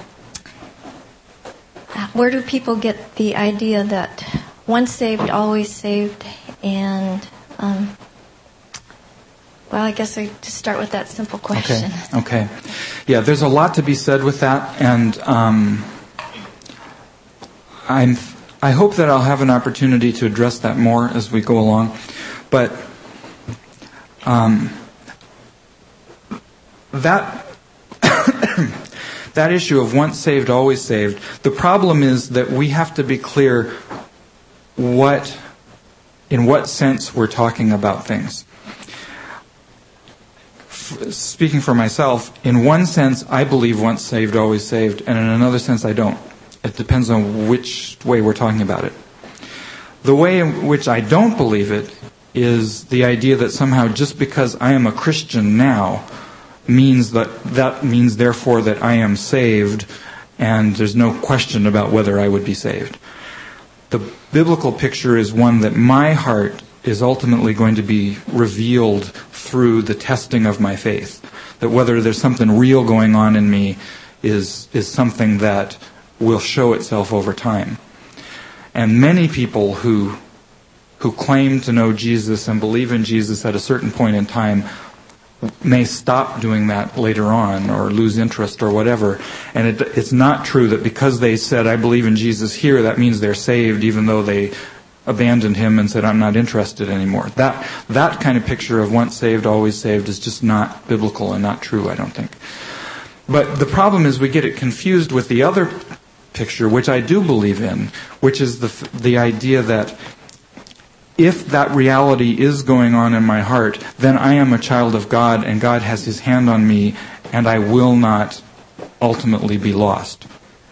where do people get the idea that once saved, always saved, and um, well, I guess I just start with that simple question. Okay. Okay. Yeah, there's a lot to be said with that, and um, I'm. I hope that I'll have an opportunity to address that more as we go along, but um, that that issue of once saved, always saved, the problem is that we have to be clear what, in what sense we're talking about things. F- speaking for myself, in one sense, I believe once saved, always saved, and in another sense, I don't. It depends on which way we're talking about it. The way in which I don't believe it is the idea that somehow just because I am a Christian now means that that means therefore that I am saved and there's no question about whether I would be saved. The biblical picture is one that my heart is ultimately going to be revealed through the testing of my faith. That whether there's something real going on in me is, is something that will show itself over time. And many people who, who claim to know Jesus and believe in Jesus at a certain point in time may stop doing that later on or lose interest or whatever. And it, it's not true that because they said, I believe in Jesus here, that means they're saved, even though they abandoned him and said, I'm not interested anymore. That, that kind of picture of once saved, always saved is just not biblical and not true, I don't think. But the problem is we get it confused with the other picture, which I do believe in, which is the, the idea that if that reality is going on in my heart, then I am a child of God and God has his hand on me and I will not ultimately be lost.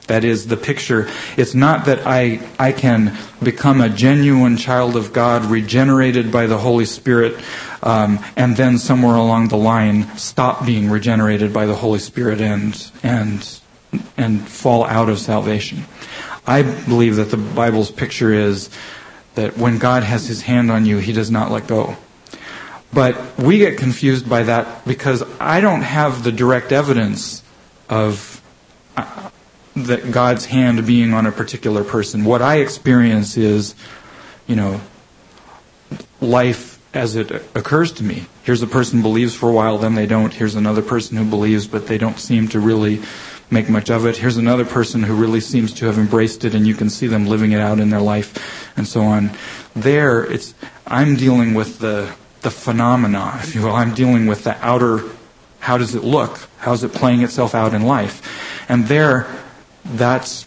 That is the picture. It's not that I, I can become a genuine child of God, regenerated by the Holy Spirit, um, and then somewhere along the line stop being regenerated by the Holy Spirit and, and, and fall out of salvation. I believe that the Bible's picture is that when God has his hand on you, he does not let go. But we get confused by that because I don't have the direct evidence of uh, that God's hand being on a particular person. What I experience is, you know, life as it occurs to me. Here's a person believes for a while, then they don't. Here's another person who believes, but they don't seem to really make much of it. Here's another person who really seems to have embraced it, and you can see them living it out in their life and so on. There, it's I'm dealing with the the phenomena, if you will. I'm dealing with the outer. How does it look? How's it playing itself out in life? And there, that's.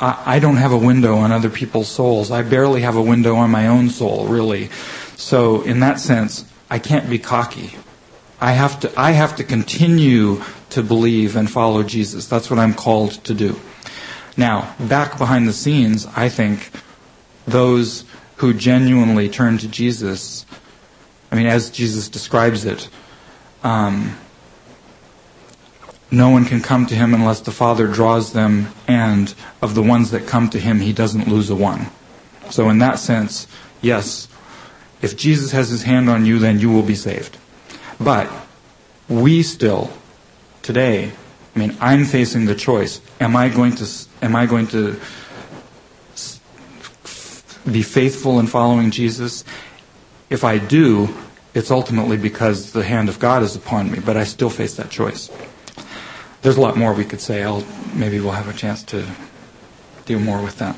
I, I don't have a window on other people's souls. I barely have a window on my own soul, really. So, in that sense, I can't be cocky. I have to. I have to continue to believe and follow Jesus. That's what I'm called to do. Now, back behind the scenes, I think those who genuinely turn to Jesus, I mean, as Jesus describes it, um, no one can come to him unless the Father draws them, and of the ones that come to him, he doesn't lose a one. So, in that sense, yes, if Jesus has his hand on you, then you will be saved. But we still, today, I mean, I'm facing the choice. Am I going to am I going to be faithful in following Jesus? If I do, it's ultimately because the hand of God is upon me, but I still face that choice. There's a lot more we could say. I'll maybe we'll have a chance to deal more with that.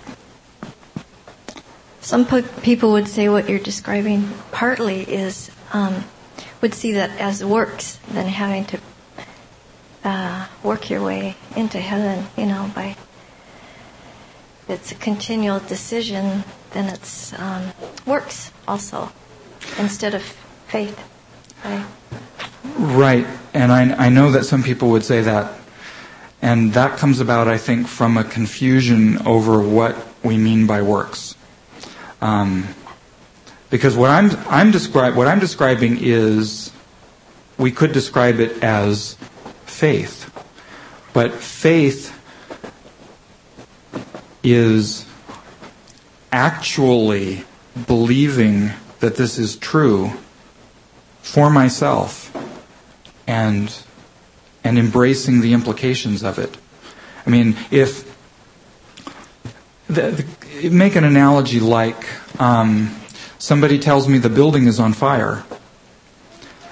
Some people would say what you're describing partly is um, would see that as works than having to uh, work your way into heaven, you know, by it's a continual decision, then it's um, works also instead of faith. Right? right. And I, I know that some people would say that. And that comes about, I think, from a confusion over what we mean by works. Um, because what I'm, I'm what I'm describing is, we could describe it as faith. But faith is actually believing that this is true for myself and and embracing the implications of it. I mean, if the, the, make an analogy like um, somebody tells me the building is on fire.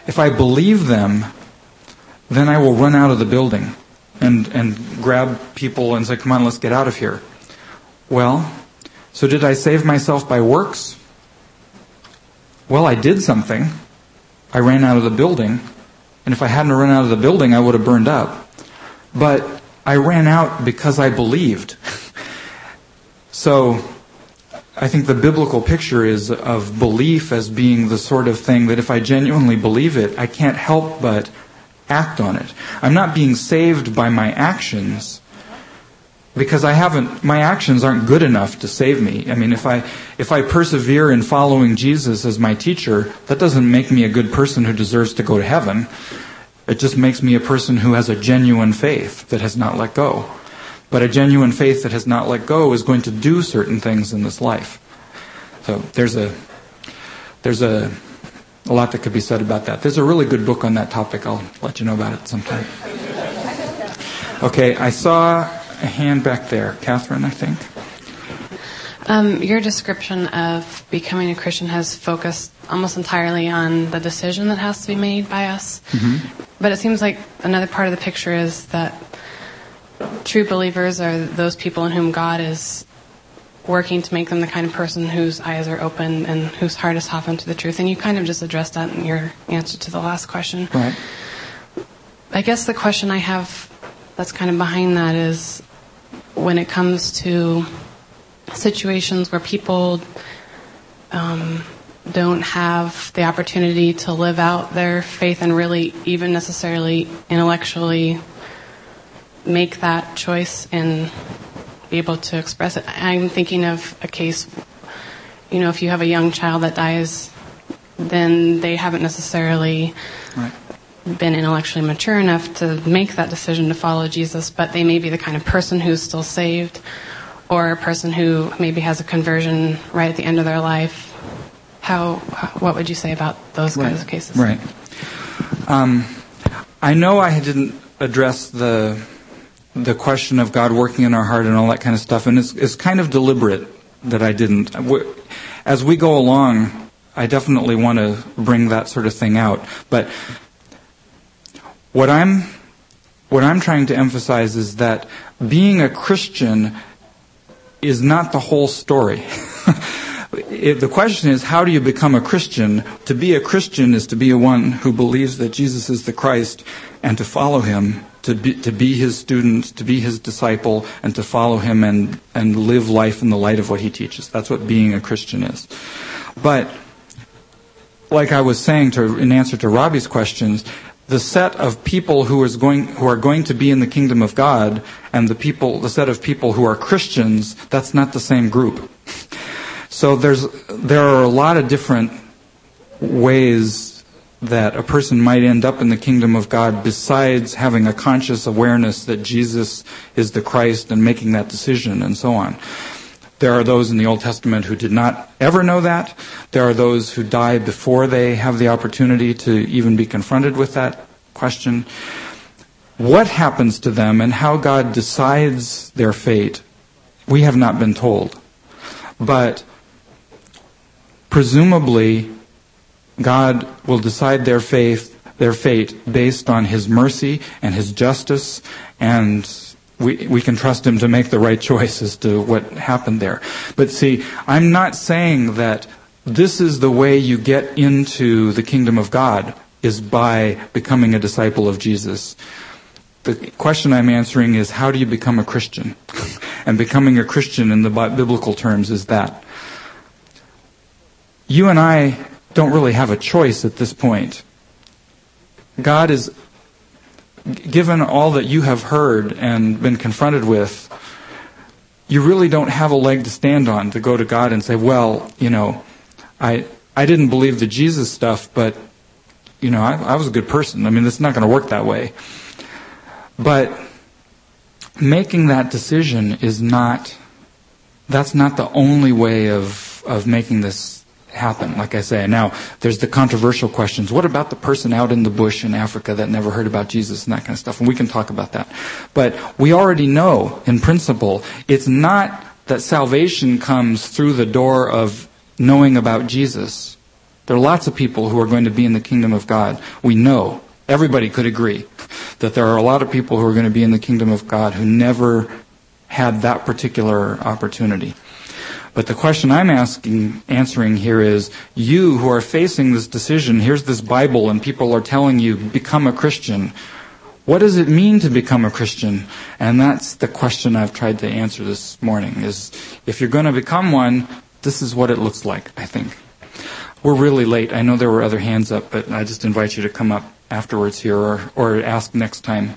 If I believe them, then I will run out of the building and, and grab people and say, come on, let's get out of here. Well, so did I save myself by works? Well, I did something. I ran out of the building And if I hadn't run out of the building, I would have burned up. But I ran out because I believed. so I think the biblical picture is of belief as being the sort of thing that if I genuinely believe it, I can't help but act on it. I'm not being saved by my actions because I haven't my actions aren't good enough to save me. I mean, if I if I persevere in following Jesus as my teacher, that doesn't make me a good person who deserves to go to heaven. It just makes me a person who has a genuine faith that has not let go. But a genuine faith that has not let go is going to do certain things in this life. So there's a there's a a lot that could be said about that. There's a really good book on that topic. I'll let you know about it sometime. Okay, I saw a hand back there. Catherine, I think. Um, your description of becoming a Christian has focused almost entirely on the decision that has to be made by us. Mm-hmm. But it seems like another part of the picture is that true believers are those people in whom God is working to make them the kind of person whose eyes are open and whose heart is softened to the truth. And you kind of just addressed that in your answer to the last question. Right. I guess the question I have that's kind of behind that is when it comes to situations where people um, don't have the opportunity to live out their faith and really even necessarily intellectually make that choice and be able to express it. I'm thinking of a case, you know, if you have a young child that dies, then they haven't necessarily right. been intellectually mature enough to make that decision to follow Jesus, but they may be the kind of person who's still saved or a person who maybe has a conversion right at the end of their life. How, what would you say about those right. kinds of cases? Right. Um, I know I didn't address the the question of God working in our heart and all that kind of stuff, and it's, it's kind of deliberate that I didn't. As we go along, I definitely want to bring that sort of thing out. But what I'm what I'm trying to emphasize is that being a Christian is not the whole story. the question is, how do you become a Christian? To be a Christian is to be a one who believes that Jesus is the Christ and to follow him to be, to be his student, to be his disciple, and to follow him and, and live life in the light of what he teaches. That's what being a Christian is. But, like I was saying to, in answer to Robbie's questions, the set of people who is going who are going to be in the kingdom of God and the people the set of people who are Christians that's not the same group. So there's there are a lot of different ways that a person might end up in the kingdom of God besides having a conscious awareness that Jesus is the Christ and making that decision and so on. There are those in the Old Testament who did not ever know that. There are those who die before they have the opportunity to even be confronted with that question. What happens to them and how God decides their fate, we have not been told. But presumably, God will decide their faith, their fate based on His mercy and His justice, and we, we can trust Him to make the right choice as to what happened there. But see, I'm not saying that this is the way you get into the kingdom of God, is by becoming a disciple of Jesus. The question I'm answering is how do you become a Christian? and becoming a Christian in the biblical terms is that. You and I don't really have a choice at this point. God is, given all that you have heard and been confronted with, you really don't have a leg to stand on to go to God and say, well, you know, I, I didn't believe the Jesus stuff, but, you know, I, I was a good person. I mean, it's not going to work that way. But making that decision is not, that's not the only way of, of making this happen, like I say. Now, there's the controversial questions. What about the person out in the bush in Africa that never heard about Jesus and that kind of stuff? And we can talk about that. But we already know, in principle, it's not that salvation comes through the door of knowing about Jesus. There are lots of people who are going to be in the kingdom of God. We know. Everybody could agree that there are a lot of people who are going to be in the kingdom of God who never had that particular opportunity. But the question I'm asking, answering here is, you who are facing this decision, here's this Bible and people are telling you, become a Christian. What does it mean to become a Christian? And that's the question I've tried to answer this morning is, if you're going to become one, this is what it looks like, I think. We're really late. I know there were other hands up, but I just invite you to come up afterwards here or, or ask next time.